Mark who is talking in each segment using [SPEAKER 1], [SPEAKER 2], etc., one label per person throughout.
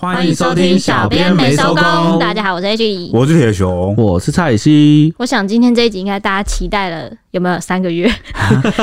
[SPEAKER 1] 欢迎收听小编没收工。
[SPEAKER 2] 大家好，我是 H，
[SPEAKER 1] 我是铁雄，
[SPEAKER 3] 我是蔡西。
[SPEAKER 2] 我想今天这一集应该大家期待了，有没有三个月？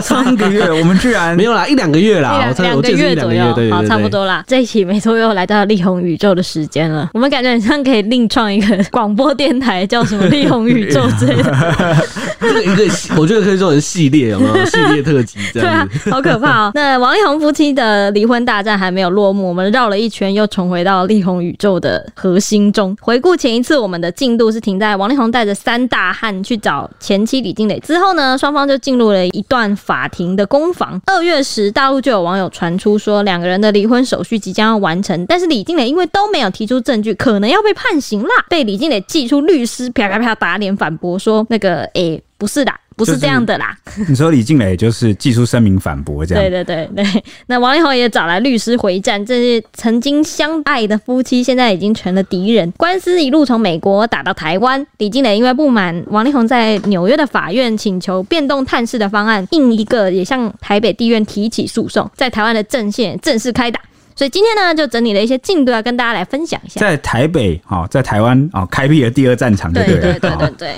[SPEAKER 1] 三个月，我们居然
[SPEAKER 3] 没有啦，一两个月啦，
[SPEAKER 2] 两两个月左右，好，差不多啦。这一期没错，又来到力宏宇宙的时间了。我们感觉很像可以另创一个广播电台，叫什么力宏宇宙之类的。
[SPEAKER 3] 这个一个，我觉得可以做成系列，有没有？系列特辑这样子。对啊，
[SPEAKER 2] 好可怕哦。那王力宏夫妻的离婚大战还没有落幕，我们绕了一圈，又重回到。力宏宇宙的核心中，回顾前一次我们的进度是停在王力宏带着三大汉去找前妻李静蕾之后呢，双方就进入了一段法庭的攻防。二月时，大陆就有网友传出说两个人的离婚手续即将要完成，但是李靓蕾因为都没有提出证据，可能要被判刑啦，被李靓蕾祭出律师啪啪啪打脸反驳说那个诶、不是的。不是这样的啦，
[SPEAKER 1] 你说李静蕾就是技术声明反驳这样，
[SPEAKER 2] 对对对对。那王力宏也找来律师回战，这是曾经相爱的夫妻现在已经成了敌人，官司一路从美国打到台湾。李静蕾因为不满王力宏在纽约的法院请求变动探视的方案，另一个也向台北地院提起诉讼，在台湾的阵线正式开打。所以今天呢，就整理了一些进度要跟大家来分享一下。
[SPEAKER 1] 在台北啊，在台湾啊，开辟了第二战场，对对
[SPEAKER 2] 对对对对。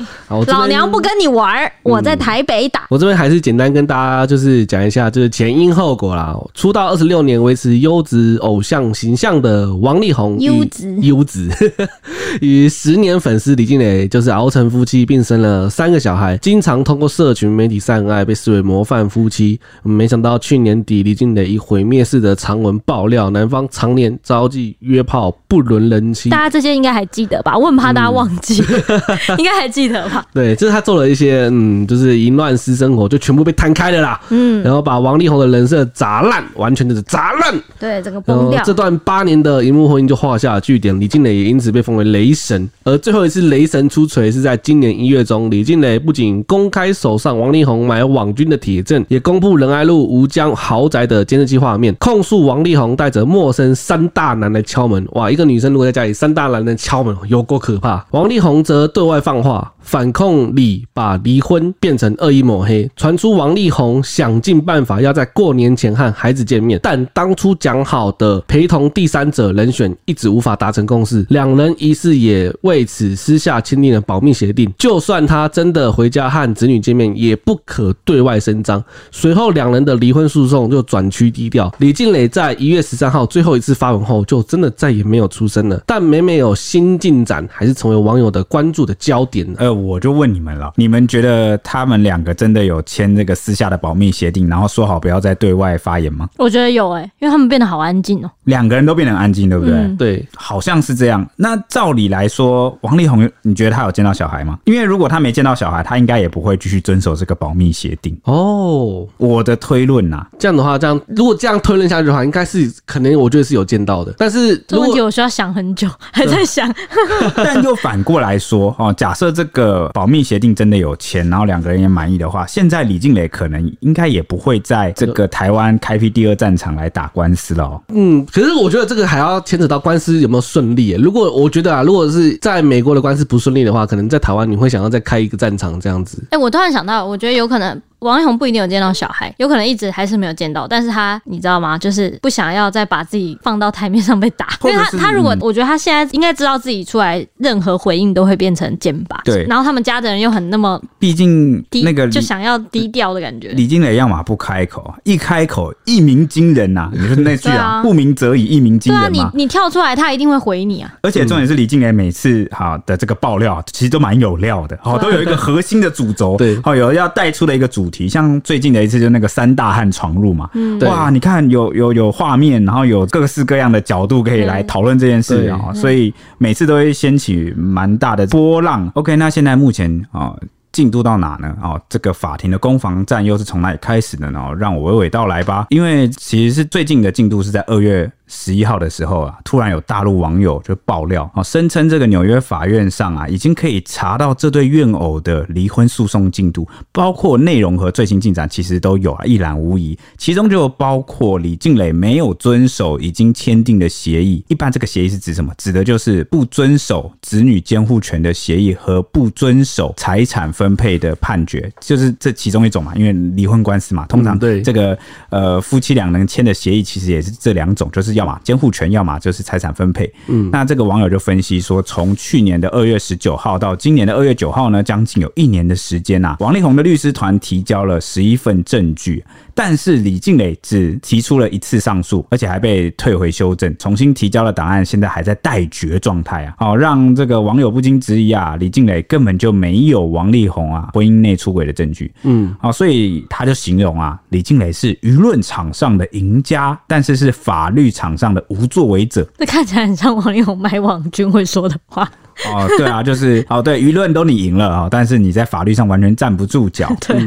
[SPEAKER 2] 老娘不跟你玩，我在台北打。
[SPEAKER 3] 我这边还是简单跟大家就是讲一下，就是前因后果啦。出道二十六年，维持优质偶像形象的王力宏，
[SPEAKER 2] 优质
[SPEAKER 3] 优质，与十年粉丝李静蕾就是熬成夫妻，并生了三个小孩，经常通过社群媒体晒恩爱，被视为模范夫妻。没想到去年底，李静蕾以毁灭式的长文爆料。男方常年招妓约炮，不伦人妻。
[SPEAKER 2] 大家这些应该还记得吧？我很怕大家忘记，嗯、应该还记得吧？
[SPEAKER 3] 对，就是他做了一些，嗯，就是淫乱私生活，就全部被摊开了啦。嗯，然后把王力宏的人设砸烂，完全就是砸烂。
[SPEAKER 2] 对，整个崩掉。
[SPEAKER 3] 这段八年的荧幕婚姻就画下了句点。李静蕾也因此被封为雷神。而最后一次雷神出锤是在今年一月中，李静蕾不仅公开手上王力宏买网军的铁证，也公布仁爱路吴江豪宅的监视器画面，控诉王力宏带着陌生三大男来敲门，哇！一个女生如果在家里，三大男人敲门，有够可怕。王力宏则对外放话，反控李把离婚变成恶意抹黑，传出王力宏想尽办法要在过年前和孩子见面，但当初讲好的陪同第三者人选一直无法达成共识，两人疑似也为此私下签订了保密协定，就算他真的回家和子女见面，也不可对外声张。随后两人的离婚诉讼就转趋低调，李静蕾在一月十三号最后一次发文后，就真的再也没有出声了。但每每有新进展，还是成为网友的关注的焦点。
[SPEAKER 1] 呃，我就问你们了，你们觉得他们两个真的有签这个私下的保密协定，然后说好不要再对外发言吗？
[SPEAKER 2] 我觉得有哎、欸，因为他们变得好安静哦。
[SPEAKER 1] 两个人都变得很安静，对不对？
[SPEAKER 2] 嗯、
[SPEAKER 3] 对，
[SPEAKER 1] 好像是这样。那照理来说，王力宏，你觉得他有见到小孩吗？因为如果他没见到小孩，他应该也不会继续遵守这个保密协定。
[SPEAKER 3] 哦，
[SPEAKER 1] 我的推论呐、啊，
[SPEAKER 3] 这样的话，这样如果这样推论下去的话，应该是可能，我觉得是有见到的。但是
[SPEAKER 2] 这问题我需要想很久，还在想。
[SPEAKER 1] 但又反过来说，哦，假设这个保密协定真的有签，然后两个人也满意的话，现在李静蕾可能应该也不会在这个台湾开辟第二战场来打官司了哦。
[SPEAKER 3] 嗯，可是我觉得这个还要牵扯到官司有没有顺利。如果我觉得啊，如果是在美国的官司不顺利的话，可能在台湾你会想要再开一个战场这样子。
[SPEAKER 2] 哎，我突然想到，我觉得有可能。王力宏不一定有见到小孩，有可能一直还是没有见到，但是他你知道吗？就是不想要再把自己放到台面上被打，因为他他如果我觉得他现在应该知道自己出来任何回应都会变成剑拔，
[SPEAKER 1] 对。
[SPEAKER 2] 然后他们家的人又很那么，
[SPEAKER 1] 毕竟那个
[SPEAKER 2] 就想要低调的感觉。
[SPEAKER 1] 李靓蕾要么不开口，一开口一鸣惊人呐、啊！你说那句啊，不鸣则已，一鸣惊人嘛。
[SPEAKER 2] 对啊，你你跳出来，他一定会回你啊。
[SPEAKER 1] 而且重点是李靓蕾每次好的这个爆料，其实都蛮有料的，好，都有一个核心的主轴，对，好，有要带出的一个主题，像最近。的一次就那个三大汉闯入嘛，嗯，哇，你看有有有画面，然后有各式各样的角度可以来讨论这件事啊，所以每次都会掀起蛮大的波浪。OK，那现在目前啊进度到哪呢？哦，这个法庭的攻防战又是从哪里开始的呢？让我娓娓道来吧，因为其实是最近的进度是在二月。十一号的时候啊，突然有大陆网友就爆料啊，声称这个纽约法院上啊，已经可以查到这对怨偶的离婚诉讼进度，包括内容和最新进展，其实都有啊，一览无遗。其中就包括李静蕾没有遵守已经签订的协议。一般这个协议是指什么？指的就是不遵守子女监护权的协议和不遵守财产分配的判决，就是这其中一种嘛。因为离婚官司嘛，通常对这个呃夫妻两人签的协议，其实也是这两种，就是。要么监护权，要么就是财产分配。嗯，那这个网友就分析说，从去年的二月十九号到今年的二月九号呢，将近有一年的时间呐、啊，王力宏的律师团提交了十一份证据。但是李静蕾只提出了一次上诉，而且还被退回修正，重新提交了档案现在还在待决状态啊！好，让这个网友不禁质疑啊，李静蕾根本就没有王力宏啊婚姻内出轨的证据。嗯，好，所以他就形容啊，李静蕾是舆论场上的赢家，但是是法律场上的无作为者。
[SPEAKER 2] 这看起来很像王力宏卖网军会说的话。
[SPEAKER 1] 哦，对啊，就是哦，对，舆论都你赢了啊，但是你在法律上完全站不住脚。
[SPEAKER 2] 对。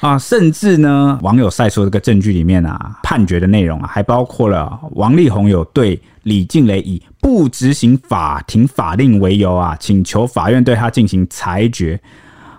[SPEAKER 1] 啊，甚至呢，网友晒出这个证据里面啊，判决的内容啊，还包括了王力宏有对李静蕾以不执行法庭法令为由啊，请求法院对他进行裁决。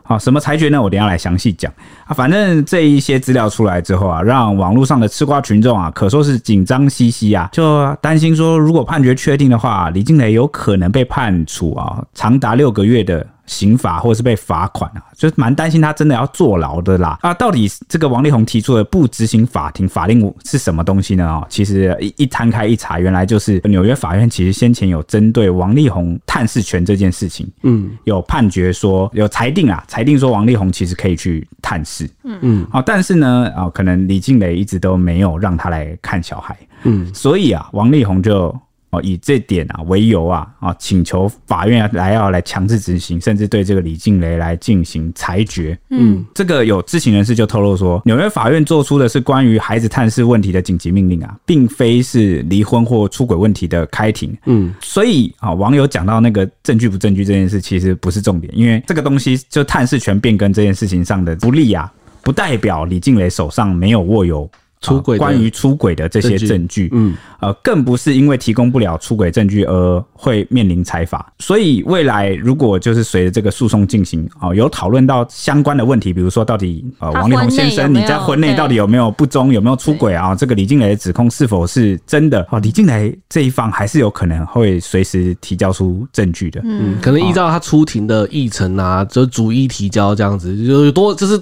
[SPEAKER 1] 啊，什么裁决呢？我等下来详细讲啊。反正这一些资料出来之后啊，让网络上的吃瓜群众啊，可说是紧张兮兮啊，就担心说，如果判决确定的话，李静蕾有可能被判处啊长达六个月的。刑罚或者是被罚款啊，就是蛮担心他真的要坐牢的啦啊！到底这个王力宏提出的不执行法庭法令是什么东西呢？哦，其实一一摊开一查，原来就是纽约法院其实先前有针对王力宏探视权这件事情，嗯，有判决说有裁定啊，裁定说王力宏其实可以去探视，嗯嗯，啊，但是呢啊，可能李静蕾一直都没有让他来看小孩，嗯，所以啊，王力宏就。哦，以这点啊为由啊啊，请求法院来要来强制执行，甚至对这个李静蕾来进行裁决。嗯，这个有知情人士就透露说，纽约法院做出的是关于孩子探视问题的紧急命令啊，并非是离婚或出轨问题的开庭。嗯，所以啊，网友讲到那个证据不证据这件事，其实不是重点，因为这个东西就探视权变更这件事情上的不利啊，不代表李静蕾手上没有握有。
[SPEAKER 3] 出轨
[SPEAKER 1] 关于出轨的这些证据，嗯，呃，更不是因为提供不了出轨证据而会面临裁罚。所以未来如果就是随着这个诉讼进行，哦，有讨论到相关的问题，比如说到底呃，王力宏先生你在婚内到底有没有不忠，有没有出轨啊？这个李静蕾的指控是否是真的？哦，李静蕾这一方还是有可能会随时提交出证据的，
[SPEAKER 3] 嗯，可能依照他出庭的议程啊，就逐一提交这样子，就有多就是。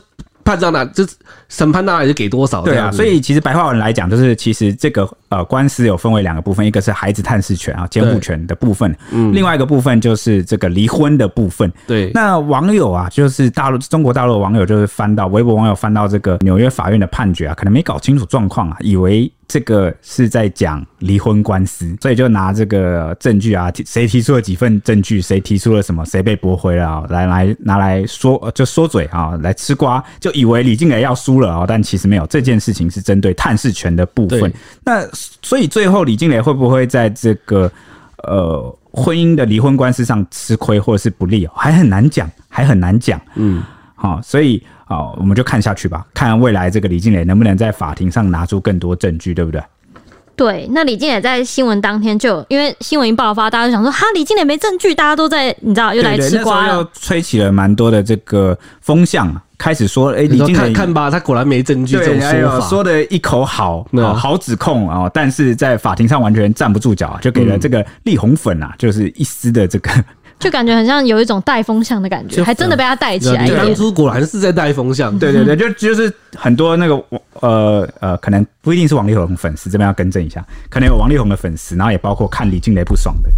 [SPEAKER 3] 判到哪就是审判大概就给多少？
[SPEAKER 1] 对啊，所以其实白话文来讲，就是其实这个呃官司有分为两个部分，一个是孩子探视权啊监护权的部分，嗯，另外一个部分就是这个离婚的部分。对，那网友啊，就是大陆中国大陆的网友就是翻到微博网友翻到这个纽约法院的判决啊，可能没搞清楚状况啊，以为。这个是在讲离婚官司，所以就拿这个证据啊，谁提出了几份证据，谁提出了什么，谁被驳回了，啊来来拿来说，就说嘴啊，来吃瓜，就以为李静蕾要输了啊，但其实没有，这件事情是针对探视权的部分。那所以最后李静蕾会不会在这个呃婚姻的离婚官司上吃亏或者是不利，还很难讲，还很难讲。嗯，好，所以。好，我们就看下去吧，看未来这个李静蕾能不能在法庭上拿出更多证据，对不对？
[SPEAKER 2] 对，那李静也在新闻当天就因为新闻一爆发，大家就想说哈，李静蕾没证据，大家都在你知道又来吃瓜了，
[SPEAKER 1] 又吹起了蛮多的这个风向，开始说哎，李静蕾
[SPEAKER 3] 看看吧，他果然没证据，这种说法。
[SPEAKER 1] 说的一口好，好指控啊，但是在法庭上完全站不住脚，就给了这个力宏粉啊，就是一丝的这个。
[SPEAKER 2] 就感觉很像有一种带风向的感觉，还真的被他带起来。
[SPEAKER 3] 当初果然是在带风向，
[SPEAKER 1] 对对对，就就是很多那个呃呃，可能不一定是王力宏粉丝，这边要更正一下，可能有王力宏的粉丝，然后也包括看李静蕾不爽的，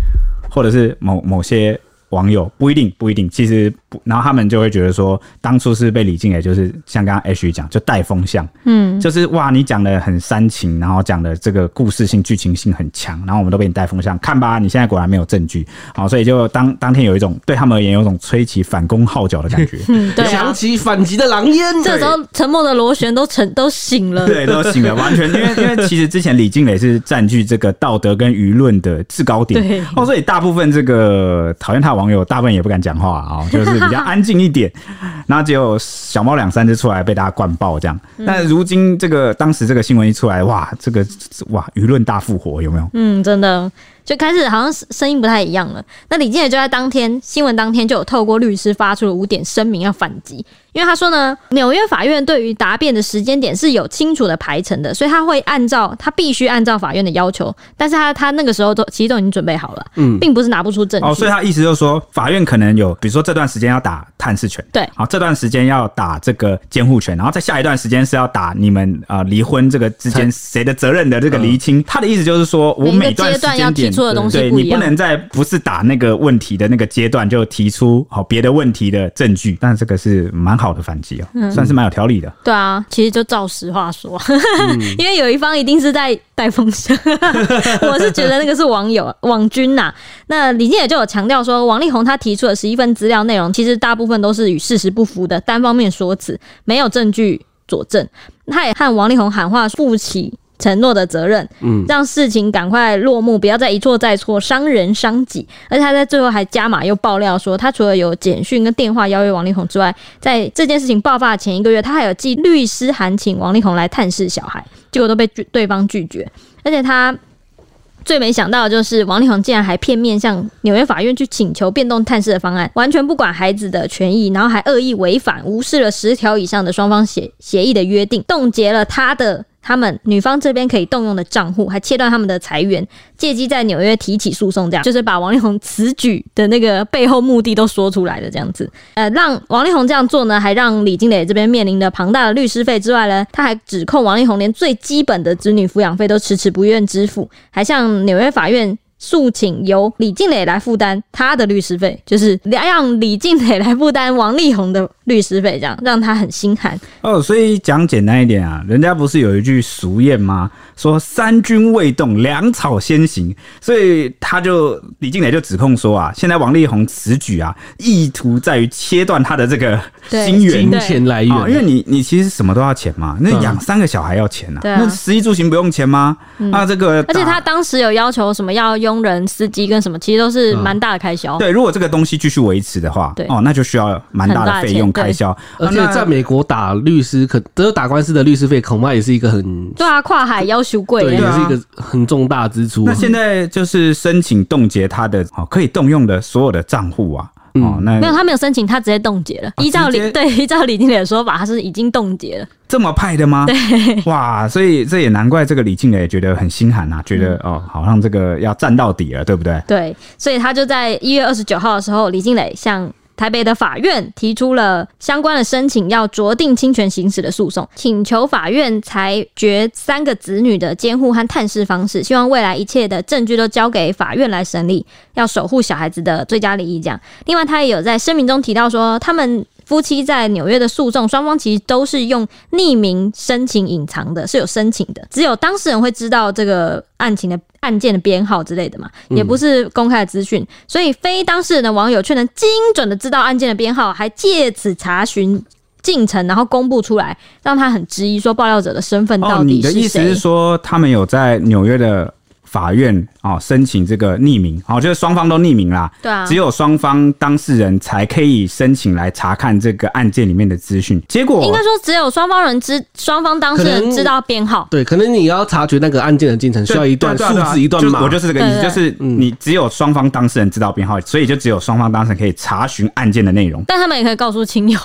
[SPEAKER 1] 或者是某某些。网友不一定不一定，其实不，然后他们就会觉得说，当初是被李静蕾，就是像刚刚 H 讲，就带风向，嗯，就是哇，你讲的很煽情，然后讲的这个故事性、剧情性很强，然后我们都被你带风向，看吧，你现在果然没有证据，好，所以就当当天有一种对他们而言有一种吹起反攻号角的感 觉，
[SPEAKER 2] 嗯，对，
[SPEAKER 3] 响起反击的狼烟，
[SPEAKER 2] 这时候沉默的螺旋都沉都醒了，
[SPEAKER 1] 对，都醒了，完全。因为因为其实之前李静蕾是占据这个道德跟舆论的制高点，对，哦，所以大部分这个讨厌他。网友大部分也不敢讲话啊，就是比较安静一点，然后只有小猫两三只出来被大家灌爆这样。那如今这个当时这个新闻一出来，哇，这个哇舆论大复活有没有？
[SPEAKER 2] 嗯，真的。就开始好像声音不太一样了。那李健也就在当天新闻当天就有透过律师发出了五点声明要反击。因为他说呢，纽约法院对于答辩的时间点是有清楚的排程的，所以他会按照他必须按照法院的要求，但是他他那个时候都其实都已经准备好了，嗯，并不是拿不出证据。
[SPEAKER 1] 哦，所以他意思就是说，法院可能有，比如说这段时间要打探视权，
[SPEAKER 2] 对，
[SPEAKER 1] 好，这段时间要打这个监护权，然后在下一段时间是要打你们啊离婚这个之间谁的责任的这个厘清。他的意思就是说我每段阶段要提出。的东西对，你不能在不是打那个问题的那个阶段就提出好别的问题的证据，但这个是蛮好的反击哦。算是蛮有条理的，嗯。
[SPEAKER 2] 对啊，其实就照实话说，嗯、因为有一方一定是在带风向。我是觉得那个是网友网军呐。那李静也就有强调说，王力宏他提出的十一份资料内容，其实大部分都是与事实不符的单方面说辞，没有证据佐证。他也和王力宏喊话负起承诺的责任，嗯，让事情赶快落幕，不要再一错再错，伤人伤己。而且他在最后还加码又爆料说，他除了有简讯跟电话邀约王力宏之外，在这件事情爆发前一个月，他还有寄律师函请王力宏来探视小孩，结果都被对方拒绝。而且他最没想到的就是，王力宏竟然还片面向纽约法院去请求变动探视的方案，完全不管孩子的权益，然后还恶意违反，无视了十条以上的双方协协议的约定，冻结了他的。他们女方这边可以动用的账户，还切断他们的财源，借机在纽约提起诉讼，这样就是把王力宏此举的那个背后目的都说出来了，这样子。呃，让王力宏这样做呢，还让李金磊这边面临的庞大的律师费之外呢，他还指控王力宏连最基本的子女抚养费都迟迟不愿支付，还向纽约法院。诉请由李静蕾来负担他的律师费，就是让李静蕾来负担王力宏的律师费，这样让他很心寒。
[SPEAKER 1] 哦，所以讲简单一点啊，人家不是有一句俗谚吗？说三军未动，粮草先行。所以他就李静蕾就指控说啊，现在王力宏此举啊，意图在于切断他的这个金源
[SPEAKER 3] 金钱来源，
[SPEAKER 1] 因为你你其实什么都要钱嘛，那养三个小孩要钱啊，那食衣住行不用钱吗？嗯、啊，这个
[SPEAKER 2] 而且他当时有要求什么要佣。人、司机跟什么，其实都是蛮大的开销。
[SPEAKER 1] 对，如果这个东西继续维持的话，对哦，那就需要蛮大的费用开销。
[SPEAKER 3] 而且在美国打律师，可得打官司的律师费，恐怕也是一个很
[SPEAKER 2] 对啊，跨海要求贵，
[SPEAKER 3] 对，也是一个很重大支出。
[SPEAKER 1] 那现在就是申请冻结他的哦，可以动用的所有的账户啊。哦，那
[SPEAKER 2] 没有，他没有申请，他直接冻结了。依照李对，依照李经理的说法，他是已经冻结了。
[SPEAKER 1] 这么派的吗？
[SPEAKER 2] 对，
[SPEAKER 1] 哇，所以这也难怪这个李静蕾觉得很心寒啊，觉得哦，好像这个要战到底了，对不对？
[SPEAKER 2] 对，所以他就在一月二十九号的时候，李静蕾向。台北的法院提出了相关的申请，要酌定侵权行使的诉讼，请求法院裁决三个子女的监护和探视方式，希望未来一切的证据都交给法院来审理，要守护小孩子的最佳利益。这样，另外他也有在声明中提到说，他们。夫妻在纽约的诉讼，双方其实都是用匿名申请隐藏的，是有申请的，只有当事人会知道这个案情的案件的编号之类的嘛，也不是公开的资讯，所以非当事人的网友却能精准的知道案件的编号，还借此查询进程，然后公布出来，让他很质疑说爆料者的身份到底是谁？
[SPEAKER 1] 哦，你的意思是说，他们有在纽约的？法院啊，申请这个匿名，哦，就是双方都匿名啦。
[SPEAKER 2] 对啊，
[SPEAKER 1] 只有双方当事人才可以申请来查看这个案件里面的资讯。结果
[SPEAKER 2] 应该说，只有双方人知，双方当事人知道编号。
[SPEAKER 3] 对，可能你要察觉那个案件的进程，需要一段数字，一段码。
[SPEAKER 1] 我就是这个意思，就是你只有双方当事人知道编号，所以就只有双方当事人可以查询案件的内容。
[SPEAKER 2] 但他们也可以告诉亲友。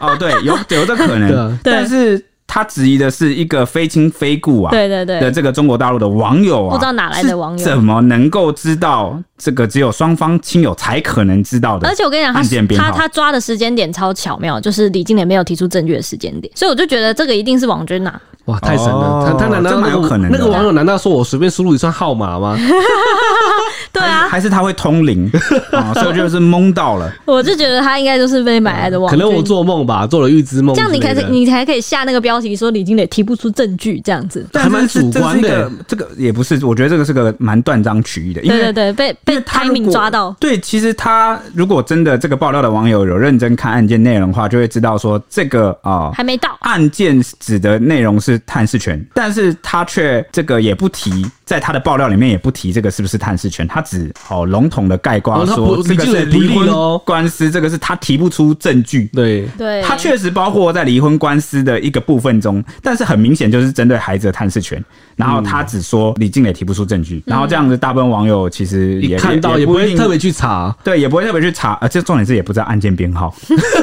[SPEAKER 1] 哦，对，有有这可能，但是。他质疑的是一个非亲非故啊，
[SPEAKER 2] 对对对。的
[SPEAKER 1] 这个中国大陆的网友啊，
[SPEAKER 2] 不知道哪来的网友，
[SPEAKER 1] 怎么能够知道这个只有双方亲友才可能知道的？
[SPEAKER 2] 而且我跟你讲，他他他抓的时间点超巧妙，就是李金莲没有提出证据的时间点，所以我就觉得这个一定是王军呐、啊。
[SPEAKER 3] 哇，太神了！他他难道
[SPEAKER 1] 蛮有可能？
[SPEAKER 3] 那个网友难道说我随便输入一串号码吗？
[SPEAKER 2] 对啊，
[SPEAKER 1] 还是他会通灵啊？所以就是蒙到了。
[SPEAKER 2] 我就觉得他应该就是被买来的网军。
[SPEAKER 3] 可能我做梦吧，做了预知梦。
[SPEAKER 2] 这样你可以，你才可以下那个标题说李金磊提不出证据这样子，
[SPEAKER 1] 还蛮主观的。这个也不是，我觉得这个是个蛮断章取义的。
[SPEAKER 2] 对对对，被被 timing 抓到。
[SPEAKER 1] 对，其实他如果真的这个爆料的网友有认真看案件内容的话，就会知道说这个啊
[SPEAKER 2] 还没到
[SPEAKER 1] 案件指的内容是。探视权，但是他却这个也不提在他的爆料里面也不提这个是不是探视权，他只好笼统的概括说这个是离婚官司，这个是他提不出证据。
[SPEAKER 3] 对
[SPEAKER 2] 对，
[SPEAKER 1] 他确实包括在离婚官司的一个部分中，但是很明显就是针对孩子的探视权。然后他只说李静蕾提不出证据，嗯、然后这样子大部分网友其实也
[SPEAKER 3] 看到也不会特别去查，
[SPEAKER 1] 对，也不会特别去查。呃，这重点是也不知道案件编号，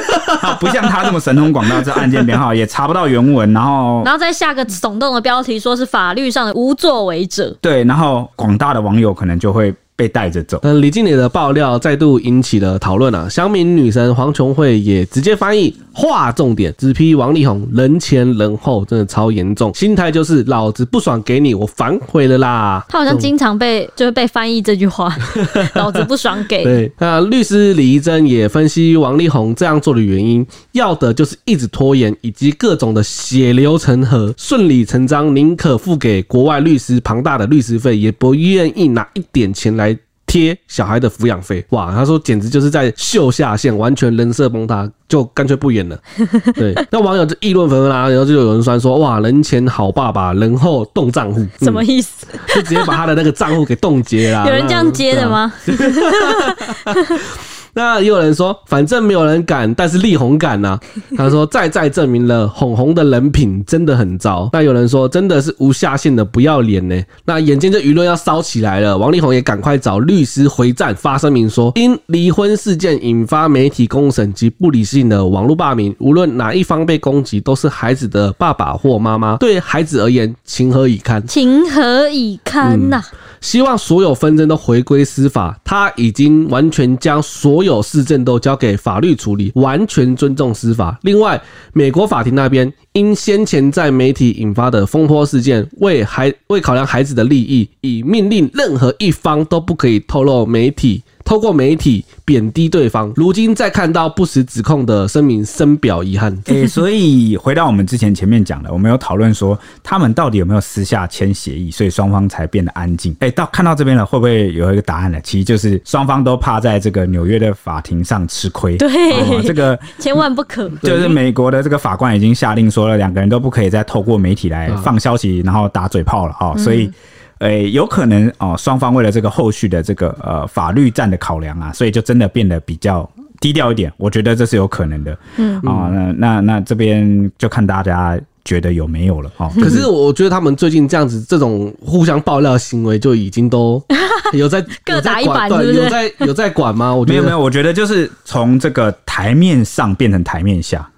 [SPEAKER 1] 不像他这么神通广大，这案件编号也查不到原文，然后
[SPEAKER 2] 然后再下个耸动的标题，说是法律上的无作为者。
[SPEAKER 1] 对，然后广大的网友可能就会。被带着走。
[SPEAKER 3] 嗯，李经理的爆料再度引起了讨论啊。乡民女神黄琼慧也直接翻译，划重点，只批王力宏人前人后真的超严重，心态就是老子不爽给你，我反悔了啦。
[SPEAKER 2] 他好像经常被就是被翻译这句话，老子不爽给。
[SPEAKER 3] 对，那律师李怡珍也分析王力宏这样做的原因，要的就是一直拖延，以及各种的血流成河，顺理成章，宁可付给国外律师庞大的律师费，也不愿意拿一点钱来。贴小孩的抚养费，哇！他说简直就是在秀下限，完全人设崩塌，就干脆不演了。对，那网友就议论纷纷啦，然后就有人酸说，哇，人前好爸爸，人后冻账户，
[SPEAKER 2] 什么意思？
[SPEAKER 3] 就直接把他的那个账户给冻结啦。
[SPEAKER 2] 有人这样接的吗？
[SPEAKER 3] 那也有人说，反正没有人敢，但是力宏敢呐、啊。他说，再再证明了哄红的人品真的很糟。那有人说，真的是无下限的不要脸呢。那眼见这舆论要烧起来了，王力宏也赶快找律师回战，发声明说，因离婚事件引发媒体公审及不理性的网络霸凌，无论哪一方被攻击，都是孩子的爸爸或妈妈，对孩子而言，情何以堪？
[SPEAKER 2] 情何以堪呐、啊嗯？
[SPEAKER 3] 希望所有纷争都回归司法。他已经完全将所有。有事政都交给法律处理，完全尊重司法。另外，美国法庭那边因先前在媒体引发的风波事件，为孩为考量孩子的利益，已命令任何一方都不可以透露媒体。透过媒体贬低对方，如今再看到不实指控的声明，深表遗憾。
[SPEAKER 1] 诶、欸，所以回到我们之前前面讲的，我们有讨论说他们到底有没有私下签协议，所以双方才变得安静。诶、欸，到看到这边了，会不会有一个答案呢？其实就是双方都怕在这个纽约的法庭上吃亏。
[SPEAKER 2] 对、
[SPEAKER 1] 哦，这个
[SPEAKER 2] 千万不可。
[SPEAKER 1] 就是美国的这个法官已经下令说了，两个人都不可以再透过媒体来放消息，然后打嘴炮了啊、哦。所以。诶、欸，有可能哦，双方为了这个后续的这个呃法律战的考量啊，所以就真的变得比较低调一点。我觉得这是有可能的。嗯，啊、哦，那那那这边就看大家觉得有没有了哦。
[SPEAKER 3] 可是我觉得他们最近这样子这种互相爆料行为就已经都 有在
[SPEAKER 2] 各打一板，
[SPEAKER 3] 对，有在有在管吗？我
[SPEAKER 1] 没有没有，我觉得就是从这个台面上变成台面下，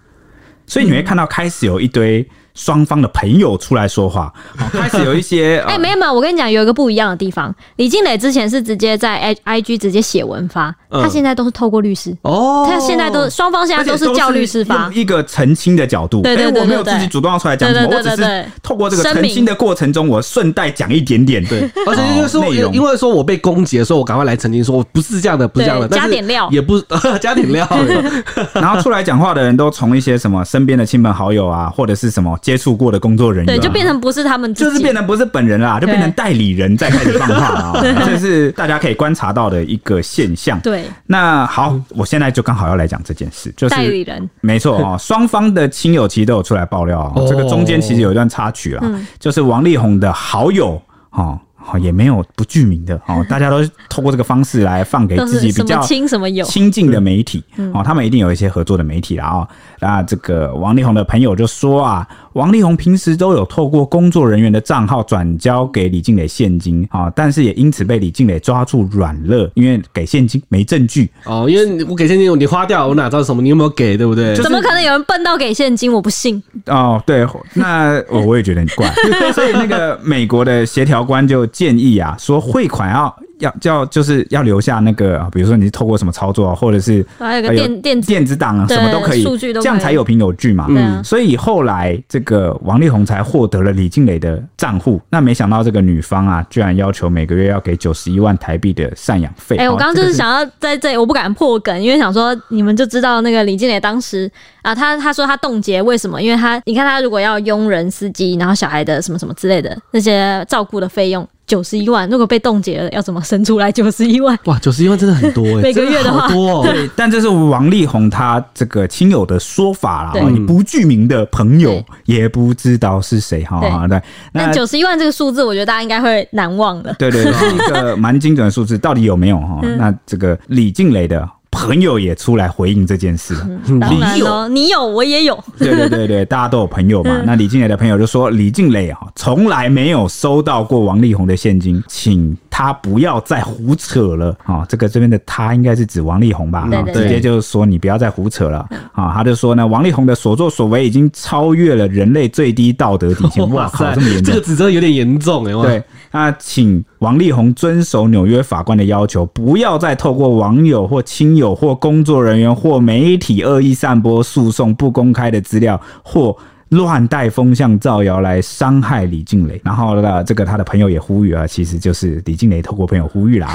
[SPEAKER 1] 所以你会看到开始有一堆。双方的朋友出来说话，开始有一些
[SPEAKER 2] 哎、欸，没有没有，我跟你讲，有一个不一样的地方。李静蕾之前是直接在 I I G 直接写文发，他、嗯、现在都是透过律师哦。他现在都双方现在都是叫律师发，
[SPEAKER 1] 一个澄清的角度。
[SPEAKER 2] 对对对，对，对，对，
[SPEAKER 1] 我没有自己主动要出来讲什么，对对对对对对，我只是透过这个澄清的过程中，我顺带讲一点点。对，
[SPEAKER 3] 而且因为说，因为说我被攻击的时候，我赶快来澄清，说我不是这样的，不是这样的，
[SPEAKER 2] 加点料，
[SPEAKER 3] 也不 加点料。
[SPEAKER 1] 然后出来讲话的人都从一些什么身边的亲朋好友啊，或者是什么接触过的工作。
[SPEAKER 2] 对，就变成不是他们，
[SPEAKER 1] 就是变成不是本人啦，就变成代理人在开始放话啊，这是大家可以观察到的一个现象。
[SPEAKER 2] 对，
[SPEAKER 1] 那好，我现在就刚好要来讲这件事，就是
[SPEAKER 2] 代理人，
[SPEAKER 1] 没错啊，双方的亲友其实都有出来爆料啊，这个中间其实有一段插曲啊，就是王力宏的好友哈。也没有不具名的哦，大家都透过这个方式来放给自己比较亲什么友亲近的媒体哦，他们一定有一些合作的媒体啦啊。那这个王力宏的朋友就说啊，王力宏平时都有透过工作人员的账号转交给李静蕾现金啊，但是也因此被李静蕾抓住软肋，因为给现金没证据
[SPEAKER 3] 哦，因为我给现金你花掉，我哪知道什么？你有没有给？对不对？
[SPEAKER 2] 怎么可能有人笨到给现金？我不信
[SPEAKER 1] 哦。对，那我我也觉得很怪，所以那个美国的协调官就。建议啊，说汇款要要叫就是要留下那个，比如说你是透过什么操作，或者是
[SPEAKER 2] 还有个电电
[SPEAKER 1] 电子档啊，什么都可以，数据都这样才有凭有据嘛。嗯，所以后来这个王力宏才获得了李静蕾的账户。那没想到这个女方啊，居然要求每个月要给九十一万台币的赡养费。
[SPEAKER 2] 哎，我刚刚就是想要在这里，我不敢破梗，因为想说你们就知道那个李静蕾当时啊，他他说他冻结为什么？因为他你看他如果要佣人、司机，然后小孩的什么什么之类的那些照顾的费用。九十一万，如果被冻结了，要怎么生出来九十一万？
[SPEAKER 3] 哇，九十一万真的很多哎、欸，
[SPEAKER 2] 每个月的话
[SPEAKER 3] 多、哦。
[SPEAKER 1] 对，但这是王力宏他这个亲友的说法啦，你不具名的朋友也不知道是谁哈。对，
[SPEAKER 2] 那九十一万这个数字，我觉得大家应该会难忘的。
[SPEAKER 1] 对对，对，是一个蛮精准的数字，到底有没有哈？那这个李静蕾的。朋友也出来回应这件事了，
[SPEAKER 2] 嗯、当然了，你有我也有，
[SPEAKER 1] 对对对对，大家都有朋友嘛。嗯、那李静蕾的朋友就说，李静蕾啊，从来没有收到过王力宏的现金，请他不要再胡扯了啊。这个这边的他应该是指王力宏吧？对，对，对，直接就是说你不要再胡扯了啊。他就说呢，王力宏的所作所为已经超越了人类最低道德底线。哇靠，这么严重，
[SPEAKER 3] 这个指责有点严重哎。
[SPEAKER 1] 对，那请王力宏遵守纽约法官的要求，不要再透过网友或亲友或工作人员或媒体恶意散播诉讼不公开的资料或乱带风向造谣来伤害李静蕾。然后呢，这个他的朋友也呼吁啊，其实就是李静蕾透过朋友呼吁啦。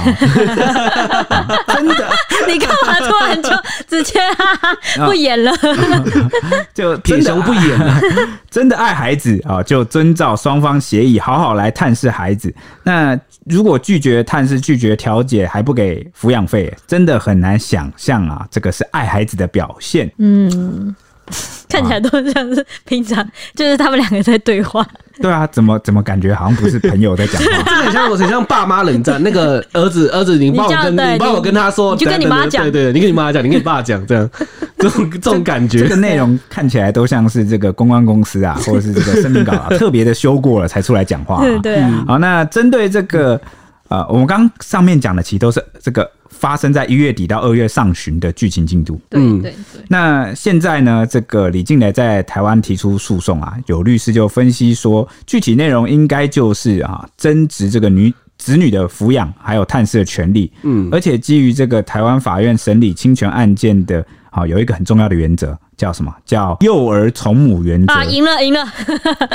[SPEAKER 1] 真的，
[SPEAKER 2] 你干嘛突然就直接不演了？
[SPEAKER 1] 就撇雄不演了。真的爱孩子啊，就遵照双方协议，好好来探视孩子。那如果拒绝探视、拒绝调解，还不给抚养费，真的很难想象啊！这个是爱孩子的表现。
[SPEAKER 2] 嗯，看起来都像是平常，就是他们两个在对话。
[SPEAKER 1] 对啊，怎么怎么感觉好像不是朋友在讲话？
[SPEAKER 3] 这很像，很像爸妈冷战。那个 儿子，儿子，你帮我跟你帮我跟他说，
[SPEAKER 2] 你就跟你妈讲，
[SPEAKER 3] 对对，你跟你妈讲，你跟你爸讲，这样这种这种感觉。
[SPEAKER 1] 这个内容看起来都像是这个公关公司啊，或者是这个声明稿啊，特别的修过了才出来讲话。
[SPEAKER 2] 对对。
[SPEAKER 1] 好，那针对这个呃，我们刚上面讲的其实都是这个。发生在一月底到二月上旬的剧情进度。
[SPEAKER 2] 对对对。
[SPEAKER 1] 那现在呢？这个李静蕾在台湾提出诉讼啊，有律师就分析说，具体内容应该就是啊，争执这个女子女的抚养还有探视的权利。嗯，而且基于这个台湾法院审理侵权案件的。好，有一个很重要的原则，叫什么？叫幼儿从母原则。啊，
[SPEAKER 2] 赢了，赢了！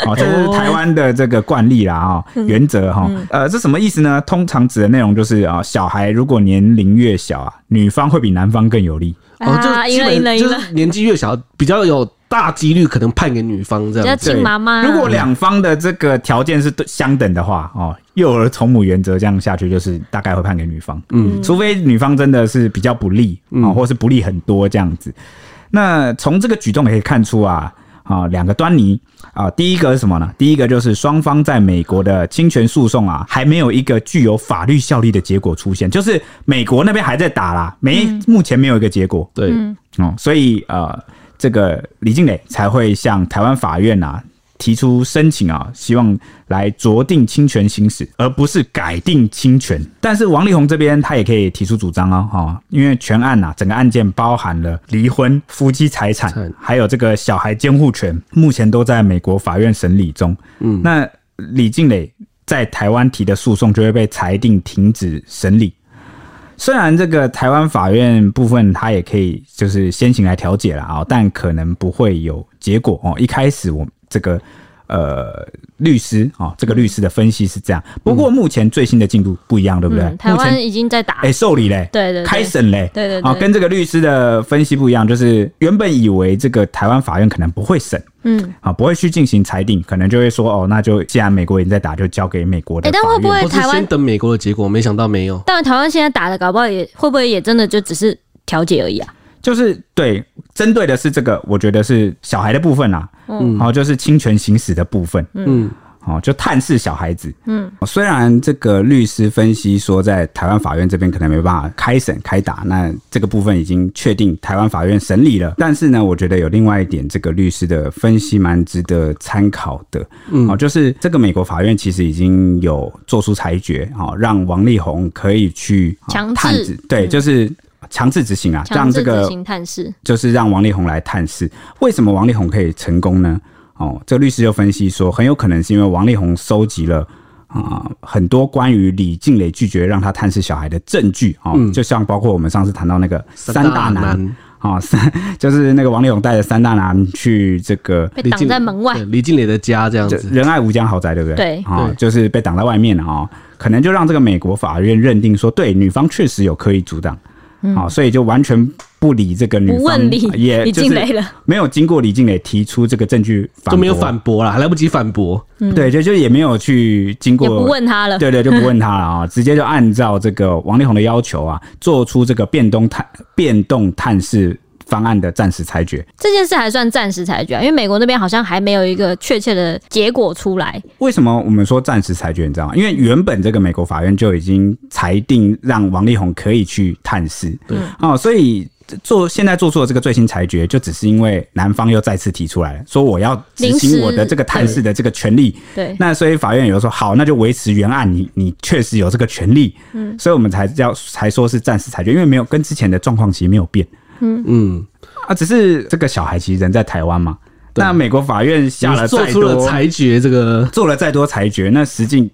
[SPEAKER 1] 好，这是台湾的这个惯例啦，啊，原则哈。呃，这什么意思呢？通常指的内容就是啊，小孩如果年龄越小啊，女方会比男方更有利。
[SPEAKER 2] 哦，就赢了，赢了，赢了！
[SPEAKER 3] 年纪越小，比较有大几率可能判给女方这样。
[SPEAKER 2] 比较亲妈妈。
[SPEAKER 1] 如果两方的这个条件是相等的话，哦，幼儿从母原则这样下去，就是大概会判给女方。嗯，除非女方真的是比较不利啊，或是不利很多这样子。那从这个举动也可以看出啊，啊，两个端倪啊。第一个是什么呢？第一个就是双方在美国的侵权诉讼啊，还没有一个具有法律效力的结果出现，就是美国那边还在打啦，没目前没有一个结果。对，哦，所以呃，这个李静蕾才会向台湾法院啊。提出申请啊，希望来酌定侵权行使，而不是改定侵权。但是王力宏这边他也可以提出主张啊，哈，因为全案呐，整个案件包含了离婚、夫妻财产，还有这个小孩监护权，目前都在美国法院审理中。嗯，那李静蕾在台湾提的诉讼就会被裁定停止审理。虽然这个台湾法院部分他也可以就是先行来调解了啊，但可能不会有结果哦。一开始我。这个呃，律师啊、哦，这个律师的分析是这样。不过目前最新的进度不一样，嗯、对不对？嗯、
[SPEAKER 2] 台湾已经在打，
[SPEAKER 1] 哎，受理嘞，
[SPEAKER 2] 对对，对，
[SPEAKER 1] 开审嘞，
[SPEAKER 2] 对对，对，
[SPEAKER 1] 啊、哦，跟这个律师的分析不一样，就是原本以为这个台湾法院可能不会审，嗯，啊，不会去进行裁定，可能就会说哦，那就既然美国已经在打，就交给美国的。哎，
[SPEAKER 2] 但会不会台湾
[SPEAKER 3] 先等美国的结果？没想到没有。
[SPEAKER 2] 但台湾现在打的，搞不好也会不会也真的就只是调解而已啊？
[SPEAKER 1] 就是对，针对的是这个，我觉得是小孩的部分啊，嗯，好，就是侵权行使的部分，嗯，好，就探视小孩子，嗯，虽然这个律师分析说，在台湾法院这边可能没办法开审开打，那这个部分已经确定台湾法院审理了，但是呢，我觉得有另外一点，这个律师的分析蛮值得参考的，嗯，哦就是这个美国法院其实已经有做出裁决，哦，让王力宏可以去
[SPEAKER 2] 强制，
[SPEAKER 1] 对，就是。强制执行啊，让这个
[SPEAKER 2] 探视
[SPEAKER 1] 就是让王力宏来探视。为什么王力宏可以成功呢？哦，这个律师就分析说，很有可能是因为王力宏收集了啊、呃、很多关于李静蕾拒绝让他探视小孩的证据啊、哦嗯，就像包括我们上次谈到那个三大男啊，三、哦、就是那个王力宏带着三大男去这个
[SPEAKER 2] 被挡在门外
[SPEAKER 3] 李静蕾的家这样子，
[SPEAKER 1] 仁爱吴江豪宅对不对？
[SPEAKER 2] 对，
[SPEAKER 1] 啊、哦，就是被挡在外面啊、哦，可能就让这个美国法院认定说，对，女方确实有刻意阻挡。好，所以就完全不理这个女方，
[SPEAKER 2] 不问李
[SPEAKER 1] 也
[SPEAKER 2] 李静蕾了，
[SPEAKER 1] 没有经过李静蕾提出这个证据，
[SPEAKER 3] 都没有反驳了，还来不及反驳。
[SPEAKER 2] 嗯、
[SPEAKER 1] 对，就就也没有去经过，
[SPEAKER 2] 不问他了。
[SPEAKER 1] 对对，就不问他了啊，直接就按照这个王力宏的要求啊，做出这个变动探变动探视方案的暂时裁决。
[SPEAKER 2] 这件事还算暂时裁决啊，因为美国那边好像还没有一个确切的结果出来。
[SPEAKER 1] 为什么我们说暂时裁决？你知道吗？因为原本这个美国法院就已经裁定让王力宏可以去探视，对哦，所以。做现在做出的这个最新裁决，就只是因为男方又再次提出来说我要执行我的这个探视的这个权利。
[SPEAKER 2] 对，
[SPEAKER 1] 那所以法院有说好，那就维持原案，你你确实有这个权利。嗯，所以我们才叫才说是暂时裁决，因为没有跟之前的状况其实没有变。嗯嗯，啊，只是这个小孩其实人在台湾嘛。那美国法院下了再多
[SPEAKER 3] 做出了裁决，这个
[SPEAKER 1] 做了再多裁决，那实际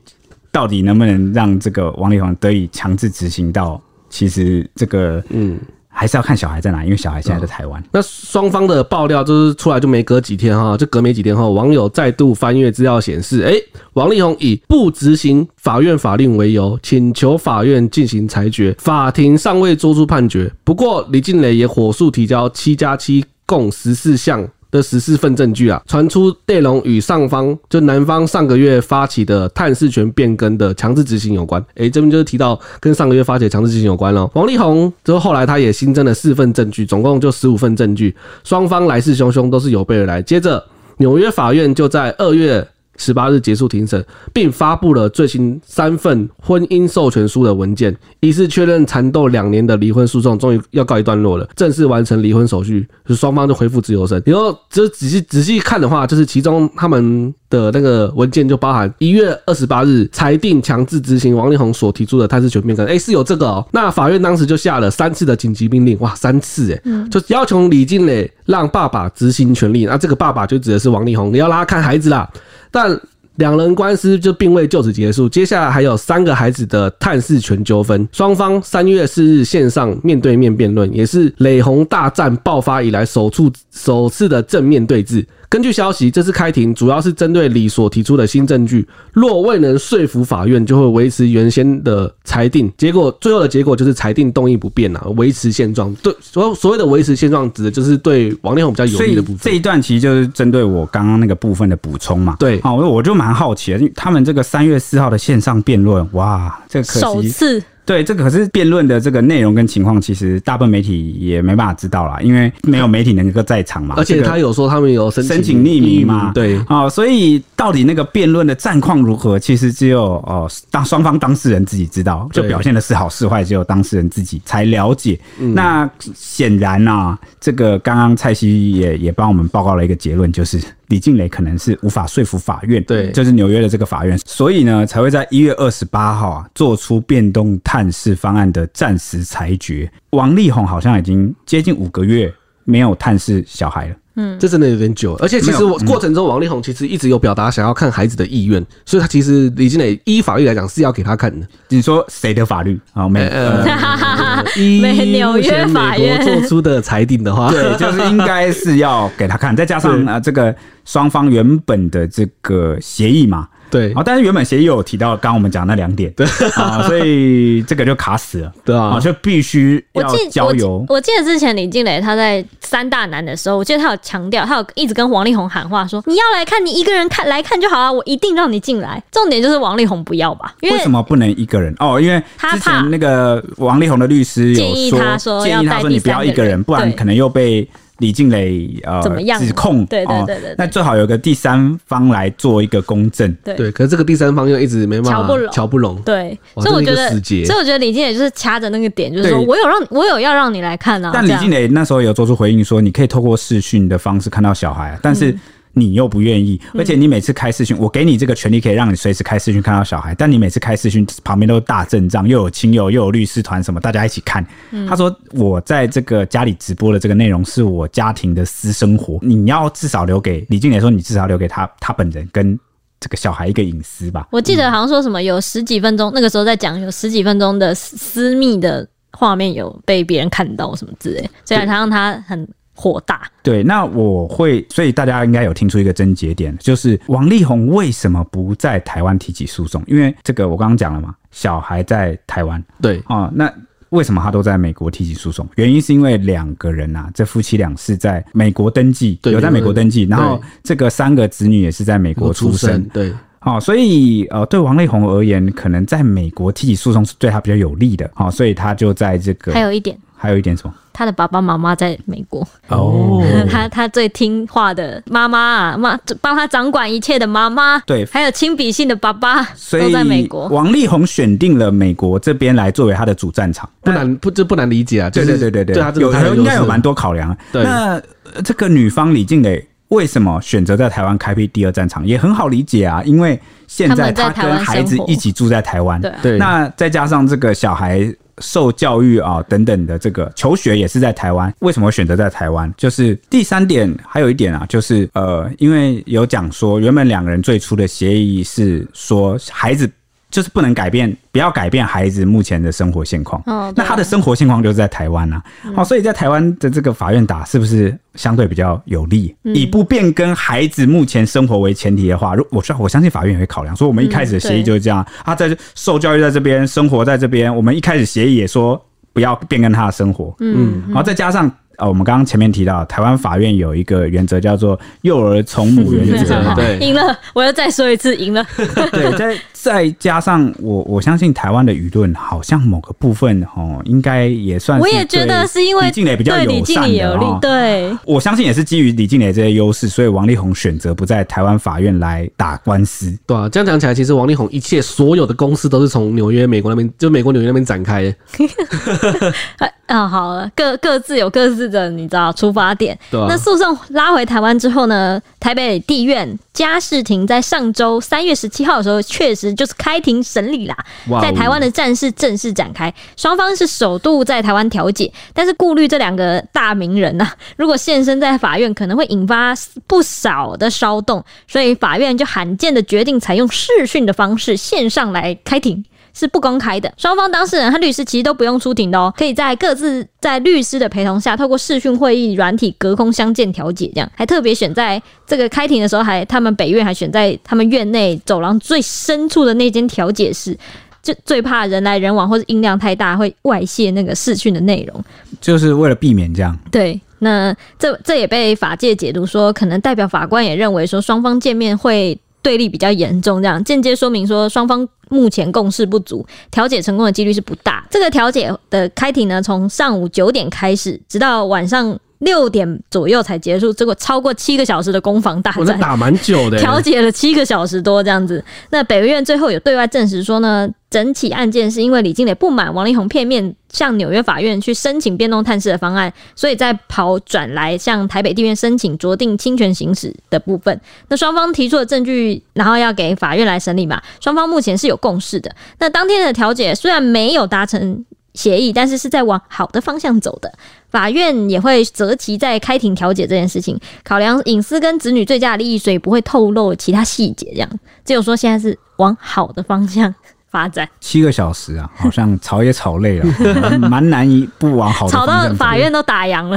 [SPEAKER 1] 到底能不能让这个王力宏得以强制执行到？其实这个嗯。还是要看小孩在哪，因为小孩现在在台湾、嗯。
[SPEAKER 3] 那双方的爆料就是出来就没隔几天哈，就隔没几天后，网友再度翻阅资料显示，哎、欸，王力宏以不执行法院法令为由，请求法院进行裁决，法庭尚未作出判决。不过李静蕾也火速提交七加七共十四项。的十四份证据啊，传出内容与上方就男方上个月发起的探视权变更的强制执行有关。诶、欸，这边就是提到跟上个月发起的强制执行有关了。王力宏之后后来他也新增了四份证据，总共就十五份证据，双方来势汹汹，都是有备而来。接着纽约法院就在二月。十八日结束庭审，并发布了最新三份婚姻授权书的文件，以示确认缠斗两年的离婚诉讼终于要告一段落了，正式完成离婚手续，就双方就恢复自由身。然后，就仔细仔细看的话，就是其中他们。的那个文件就包含一月二十八日裁定强制执行王力宏所提出的探视权变更，哎，是有这个哦。那法院当时就下了三次的紧急命令，哇，三次哎，就要求李静蕾让爸爸执行权利。那这个爸爸就指的是王力宏，你要让他看孩子啦。但两人官司就并未就此结束，接下来还有三个孩子的探视权纠纷，双方三月四日线上面对面辩论，也是磊红大战爆发以来首处首次的正面对峙。根据消息，这次开庭主要是针对李所提出的新证据，若未能说服法院，就会维持原先的裁定。结果最后的结果就是裁定动议不变啊，维持现状。对，所所谓的维持现状，指的就是对王力宏比较有利的部分。
[SPEAKER 1] 这一段其实就是针对我刚刚那个部分的补充嘛。
[SPEAKER 3] 对，
[SPEAKER 1] 好，我就蛮好奇的，他们这个三月四号的线上辩论，哇，这个可惜
[SPEAKER 2] 首次。
[SPEAKER 1] 对，这个可是辩论的这个内容跟情况，其实大部分媒体也没办法知道啦，因为没有媒体能够在场嘛。
[SPEAKER 3] 而且他有说他们有申
[SPEAKER 1] 请匿名嘛？
[SPEAKER 3] 对，
[SPEAKER 1] 啊，所以到底那个辩论的战况如何，其实只有哦，当双方当事人自己知道，就表现的是好是坏，只有当事人自己才了解。那显然啊，这个刚刚蔡西也也帮我们报告了一个结论，就是。李静蕾可能是无法说服法院，
[SPEAKER 3] 对，
[SPEAKER 1] 就是纽约的这个法院，所以呢，才会在一月二十八号啊，做出变动探视方案的暂时裁决。王力宏好像已经接近五个月没有探视小孩了。
[SPEAKER 3] 嗯，这真的有点久，而且其实我过程中，王力宏其实一直有表达想要看孩子的意愿，嗯、所以他其实李金磊依法律来讲是要给他看的。
[SPEAKER 1] 你说谁的法律啊？没，呃，
[SPEAKER 2] 依纽约法院
[SPEAKER 3] 做出的裁定的话，
[SPEAKER 1] 对，就是应该是要给他看，再加上啊，这个双方原本的这个协议嘛。
[SPEAKER 3] 对，
[SPEAKER 1] 啊，但是原本协议有提到刚刚我们讲那两点，对啊，所以这个就卡死了，
[SPEAKER 3] 对啊，
[SPEAKER 1] 就必须要交由
[SPEAKER 2] 我。我记得之前李静蕾他在三大男的时候，我记得他有强调，他有一直跟王力宏喊话说：“你要来看，你一个人看来看就好了，我一定让你进来。”重点就是王力宏不要吧？
[SPEAKER 1] 为，为什么不能一个人？哦，因为之前那个王力宏的律师建议他说，建议他说你不要一个人，不然可能又被。李静蕾呃，怎么样指控？
[SPEAKER 2] 对对对对，
[SPEAKER 1] 那最好有个第三方来做一个公证。
[SPEAKER 3] 对，可是这个第三方又一直没办法瞧不拢，乔不拢。
[SPEAKER 2] 对，所以我觉得，所以我觉得李静蕾就是掐着那个点，就是说我有让我有要让你来看啊。
[SPEAKER 1] 但李静蕾那时候有做出回应说，你可以透过视讯的方式看到小孩，但是。你又不愿意，而且你每次开视讯，我给你这个权利，可以让你随时开视讯看到小孩。但你每次开视讯，旁边都是大阵仗，又有亲友，又有律师团什么，大家一起看。他说：“我在这个家里直播的这个内容，是我家庭的私生活，你要至少留给李静蕾说，你至少留给他他本人跟这个小孩一个隐私吧。”
[SPEAKER 2] 我记得好像说什么有十几分钟，那个时候在讲有十几分钟的私密的画面有被别人看到什么之类，所以他让他很。火大，
[SPEAKER 1] 对，那我会，所以大家应该有听出一个症结点，就是王力宏为什么不在台湾提起诉讼？因为这个我刚刚讲了嘛，小孩在台湾，
[SPEAKER 3] 对
[SPEAKER 1] 哦，那为什么他都在美国提起诉讼？原因是因为两个人啊，这夫妻俩是在美国登记，有在美国登记，然后这个三个子女也是在美国出生。
[SPEAKER 3] 对，
[SPEAKER 1] 好，所以呃，对王力宏而言，可能在美国提起诉讼是对他比较有利的。好，所以他就在这个。
[SPEAKER 2] 还有一点。
[SPEAKER 1] 还有一点什么？
[SPEAKER 2] 他的爸爸妈妈在美国
[SPEAKER 1] 哦，
[SPEAKER 2] 他他最听话的妈妈啊，妈帮他掌管一切的妈妈，
[SPEAKER 1] 对，
[SPEAKER 2] 还有亲笔信的爸爸都在美国。
[SPEAKER 1] 王力宏选定了美国这边来作为他的主战场，
[SPEAKER 3] 不难不这不难理解啊。
[SPEAKER 1] 对对对对对，有有应该有蛮多考量。对，那这个女方李静蕾为什么选择在台湾开辟第二战场，也很好理解啊，因为现在他跟孩子一起住在台湾，对，那再加上这个小孩。受教育啊等等的这个求学也是在台湾，为什么选择在台湾？就是第三点，还有一点啊，就是呃，因为有讲说，原本两个人最初的协议是说孩子。就是不能改变，不要改变孩子目前的生活现况。哦，那他的生活现况就是在台湾啊。好、嗯，所以在台湾的这个法院打，是不是相对比较有利？嗯、以不变更孩子目前生活为前提的话，如我我相信法院也会考量。所以，我们一开始的协议就是这样。他在受教育在这边，生活在这边。我们一开始协议也说不要变更他的生活。嗯，然后再加上。呃，我们刚刚前面提到，台湾法院有一个原则叫做“幼儿从母原则”。
[SPEAKER 2] 对，赢了，我要再说一次，赢了。
[SPEAKER 1] 对，再再加上我，我相信台湾的舆论好像某个部分哦，应该也算是。
[SPEAKER 2] 我也觉得是因为李静蕾比较友善的哦。对，
[SPEAKER 1] 我相信也是基于李静蕾这些优势，所以王力宏选择不在台湾法院来打官司。
[SPEAKER 3] 对啊，这样讲起来，其实王力宏一切所有的公司都是从纽约、美国那边，就美国纽约那边展开的。
[SPEAKER 2] 啊，好了，各各自有各自的，你知道出发点。对啊。那诉讼拉回台湾之后呢，台北地院家事庭在上周三月十七号的时候，确实就是开庭审理啦。在台湾的战事正式展开，双方是首度在台湾调解，但是顾虑这两个大名人呐，如果现身在法院，可能会引发不少的骚动，所以法院就罕见的决定采用视讯的方式线上来开庭。是不公开的，双方当事人和律师其实都不用出庭的哦，可以在各自在律师的陪同下，透过视讯会议软体隔空相见调解，这样还特别选在这个开庭的时候，还他们北院还选在他们院内走廊最深处的那间调解室，就最怕人来人往或者音量太大会外泄那个视讯的内容，
[SPEAKER 1] 就是为了避免这样。
[SPEAKER 2] 对，那这这也被法界解读说，可能代表法官也认为说双方见面会。对立比较严重，这样间接说明说双方目前共识不足，调解成功的几率是不大。这个调解的开庭呢，从上午九点开始，直到晚上六点左右才结束，结果超过七个小时的攻防大战，
[SPEAKER 3] 打蛮久的，
[SPEAKER 2] 调解了七个小时多这样子。那北院最后有对外证实说呢，整起案件是因为李靓蕾不满王力宏片面向纽约法院去申请变动探视的方案，所以再跑转来向台北地院申请酌定侵权行使的部分。那双方提出的证据，然后要给法院来审理嘛。双方目前是有共识的。那当天的调解虽然没有达成协议，但是是在往好的方向走的。法院也会择期在开庭调解这件事情，考量隐私跟子女最佳利益，所以不会透露其他细节。这样只有说现在是往好的方向发展
[SPEAKER 1] 七个小时啊，好像吵也吵累了，蛮难以不往好的
[SPEAKER 2] 吵到法院都打烊了。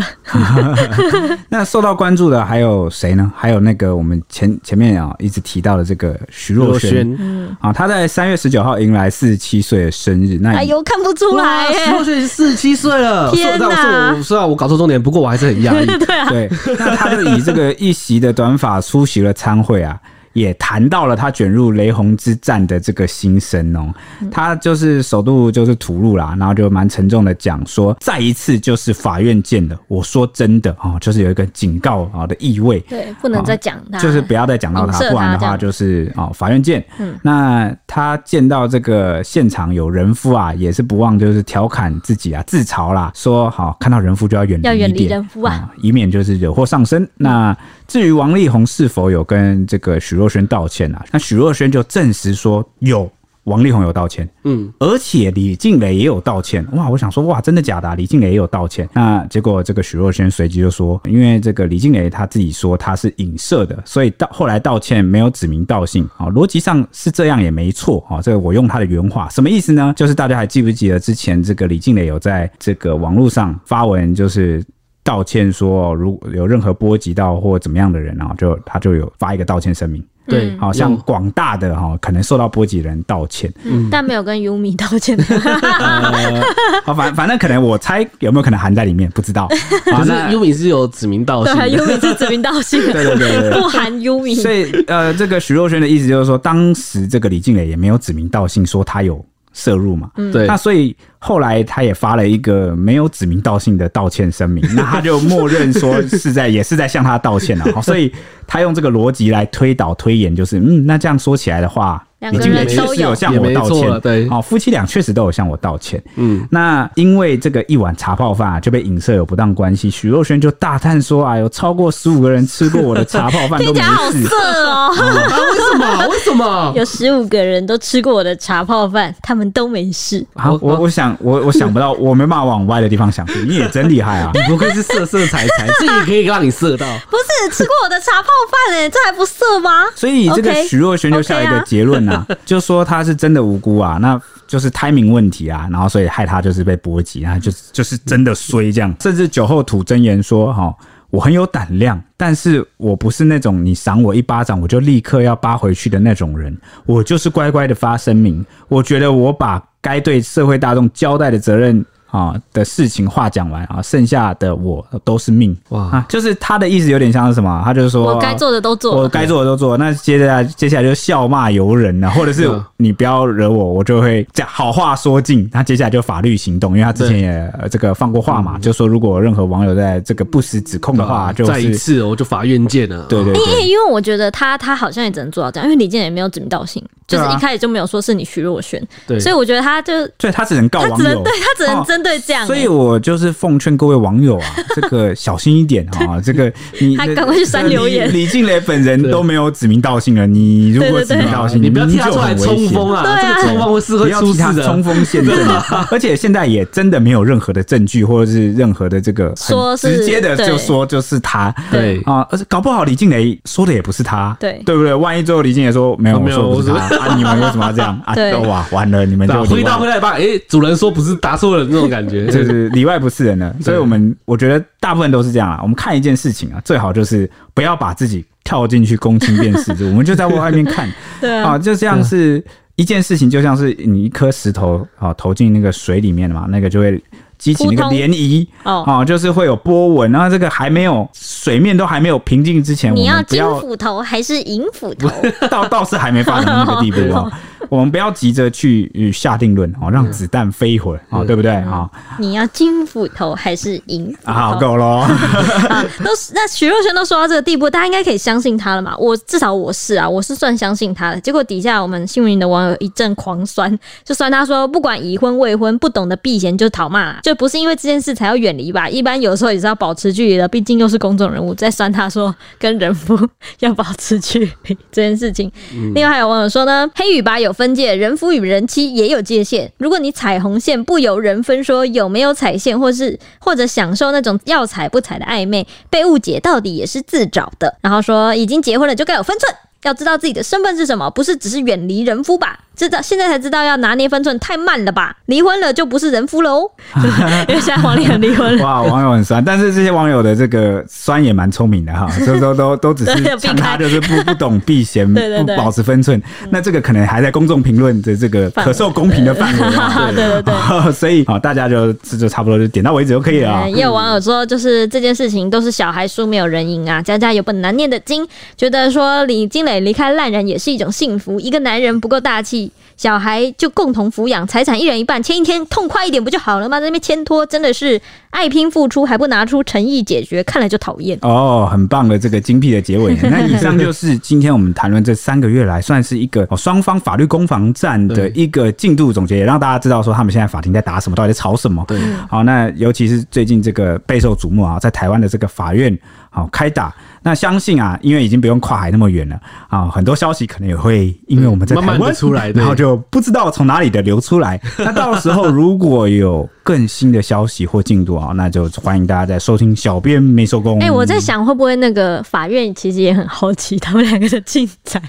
[SPEAKER 1] 那受到关注的还有谁呢？还有那个我们前前面啊一直提到的这个徐若瑄，嗯啊，他在三月十九号迎来四十七岁的生日。那
[SPEAKER 2] 哎呦，看不出来，
[SPEAKER 3] 徐若瑄四十七岁了。天哪！虽然我搞错重点，不过我还是很讶异。
[SPEAKER 2] 对啊，
[SPEAKER 1] 对，那他就以这个一席的短发出席了参会啊。也谈到了他卷入雷洪之战的这个心声哦，他就是首度就是吐露啦，然后就蛮沉重的讲说，再一次就是法院见了，我说真的哦，就是有一个警告啊的意味，
[SPEAKER 2] 对，不能再讲他，
[SPEAKER 1] 就是不要再讲到他，不然的话就是哦，法院见。嗯，那他见到这个现场有人夫啊，也是不忘就是调侃自己啊，自嘲啦，说好看到人夫就要远离，
[SPEAKER 2] 要远离人夫啊，
[SPEAKER 1] 以免就是惹祸上身。那至于王力宏是否有跟这个许若瑄道歉啊？那许若瑄就证实说有，王力宏有道歉，嗯，而且李静蕾也有道歉。哇，我想说，哇，真的假的啊？李静蕾也有道歉。那结果这个许若瑄随即就说，因为这个李静蕾她自己说她是影射的，所以到后来道歉没有指名道姓啊，逻辑上是这样也没错啊。这个我用她的原话，什么意思呢？就是大家还记不记得之前这个李静蕾有在这个网络上发文，就是。道歉说，如果有任何波及到或怎么样的人啊，就他就有发一个道歉声明。
[SPEAKER 3] 对，
[SPEAKER 1] 好像广大的哈可能受到波及的人道歉，
[SPEAKER 2] 嗯，但没有跟优米道歉。
[SPEAKER 1] 好，反反正可能我猜有没有可能含在里面，不知道。
[SPEAKER 3] 可是优米是有指名道姓，
[SPEAKER 2] 对，优米是指名道姓，
[SPEAKER 1] 对对对，
[SPEAKER 2] 不含优米。
[SPEAKER 1] 所以呃，这个徐若瑄的意思就是说，当时这个李靓蕾也没有指名道姓说他有涉入嘛，
[SPEAKER 3] 对，
[SPEAKER 1] 那所以。后来他也发了一个没有指名道姓的道歉声明，那他就默认说是在也是在向他道歉了。所以他用这个逻辑来推导推演，就是嗯，那这样说起来的话，李靓蕾确实有向我道歉，
[SPEAKER 3] 对，
[SPEAKER 1] 哦，夫妻俩确实都有向我道歉。嗯，那因为这个一碗茶泡饭啊，就被影射有不当关系，许若瑄就大叹说啊，有超过十五个人吃过我的茶泡饭都没事，
[SPEAKER 2] 好色 哦！
[SPEAKER 3] 啊，为什么？为什么？
[SPEAKER 2] 有十五个人都吃过我的茶泡饭，他们都没事。
[SPEAKER 1] 好，我我想。我我想不到，我没办法往歪的地方想。你也真厉害啊！
[SPEAKER 3] 你不愧是色色财财，这也可以让你色到。
[SPEAKER 2] 不是吃过我的茶泡饭哎，这还不色吗？
[SPEAKER 1] 所以这个许若瑄就下一个结论啊，就说他是真的无辜啊，那就是胎明问题啊，然后所以害他就是被波及啊，就就是真的衰这样，甚至酒后吐真言说哈。我很有胆量，但是我不是那种你赏我一巴掌我就立刻要扒回去的那种人。我就是乖乖的发声明。我觉得我把该对社会大众交代的责任。啊的事情话讲完啊，剩下的我都是命哇！啊，就是他的意思有点像是什么？他就是说
[SPEAKER 2] 我该做的都做，
[SPEAKER 1] 我该做的都做。那接下来接下来就笑骂由人了，或者是你不要惹我，我就会讲好话说尽。他接下来就法律行动，因为他之前也这个放过话嘛，就说如果任何网友在这个不实指控的话，就
[SPEAKER 3] 再一次我就法院见了。
[SPEAKER 1] 对对，
[SPEAKER 2] 因为因为我觉得他他好像也只能做到这样，因为李健也没有指名道姓，就是一开始就没有说是你徐若瑄，对，所以我觉得他就
[SPEAKER 1] 对他只能告网友，
[SPEAKER 2] 对他只能针对这样，
[SPEAKER 1] 所以我。就是奉劝各位网友啊，这个小心一点啊！这个你
[SPEAKER 2] 还赶快去删留言。
[SPEAKER 1] 李静蕾本人都没有指名道姓了，你如果指名道姓，
[SPEAKER 3] 你不要替他出来冲锋啊！这个冲锋会是会出事的，
[SPEAKER 1] 冲锋陷阵啊！而且现在也真的没有任何的证据，或者是任何的这个说直接的就说就是他，
[SPEAKER 3] 对啊，
[SPEAKER 1] 而且搞不好李静蕾说的也不是他，
[SPEAKER 2] 对
[SPEAKER 1] 对不对？万一最后李静蕾说没有，没有，不是他啊！你们为什么要这样啊？哇，完了，你们就
[SPEAKER 3] 回答回来吧！哎，主人说不是答错了那种感觉，
[SPEAKER 1] 就是里外不是人了。所以，我们我觉得大部分都是这样啊。我们看一件事情啊，最好就是不要把自己跳进去公亲辨识，我们就在外面看。对啊，就像是一件事情，就像是你一颗石头啊投进那个水里面嘛，那个就会激起那个涟漪哦，就是会有波纹。然后这个还没有水面都还没有平静之前，
[SPEAKER 2] 你要金斧头还是银斧头？
[SPEAKER 1] 倒倒是还没发展到那个地步啊。我们不要急着去下定论哦，让子弹飞一会儿啊，对不对啊？
[SPEAKER 2] 你要金斧头还是银斧头？
[SPEAKER 1] 好够了，
[SPEAKER 2] 都那徐若瑄都说到这个地步，大家应该可以相信他了嘛？我至少我是啊，我是算相信他的。结果底下我们新闻的网友一阵狂酸，就酸他说，不管已婚未婚，不懂得避嫌就讨骂，就不是因为这件事才要远离吧？一般有时候也是要保持距离的，毕竟又是公众人物。在酸他说跟人夫 要保持距离这件事情。另外还有网友说呢，黑与白有分界，人夫与人妻也有界限。如果你踩红线不由人分，说有没有踩线，或是或者享受那种要踩不踩的暧昧，被误解到底也是自找的。然后说已经结婚了就该有分寸。要知道自己的身份是什么，不是只是远离人夫吧？知道现在才知道要拿捏分寸，太慢了吧？离婚了就不是人夫了哦。因为现在黄丽很离婚了。
[SPEAKER 1] 哇，网友很酸，但是这些网友的这个酸也蛮聪明的哈，都都都都只是像他就是不不懂避嫌，不保持分寸。那这个可能还在公众评论的这个可受公平的范围。
[SPEAKER 2] 对对对。
[SPEAKER 1] 所以啊，大家就这就差不多就点到为止就可以了。
[SPEAKER 2] 也有网友说，就是这件事情都是小孩输没有人赢啊，家家有本难念的经，觉得说李金磊离开烂人也是一种幸福，一个男人不够大气。小孩就共同抚养，财产一人一半，签一天痛快一点不就好了吗？在那边牵拖，真的是爱拼付出还不拿出诚意解决，看了就讨厌
[SPEAKER 1] 哦。很棒的这个精辟的结尾。那以上就是今天我们谈论这三个月来算是一个双方法律攻防战的一个进度总结，也让大家知道说他们现在法庭在打什么，到底在吵什么。对，好，那尤其是最近这个备受瞩目啊，在台湾的这个法院好开打。那相信啊，因为已经不用跨海那么远了啊，很多消息可能也会因为我们在台
[SPEAKER 3] 湾出来，
[SPEAKER 1] 然后就不知道从哪里的流出来。那到时候如果有更新的消息或进度啊，那就欢迎大家在收听小编没收工。
[SPEAKER 2] 哎、欸，我在想会不会那个法院其实也很好奇他们两个的进展。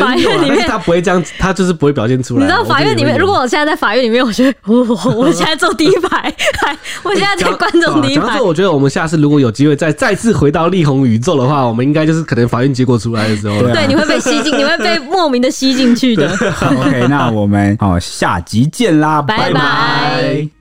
[SPEAKER 2] 法院里面
[SPEAKER 3] 他不会这样子，他就是不会表现出来。
[SPEAKER 2] 你知道法院里面，如果我现在在法院里面，我觉得我我现在坐第一排，我现在在观众第一排。
[SPEAKER 3] 我觉得我们下次如果有机会再再次回到力宏宇宙的话，我们应该就是可能法院结果出来的时候，
[SPEAKER 2] 对，你会被吸进，你会被莫名的吸进去的。
[SPEAKER 1] OK，那我们好下集见啦，拜拜。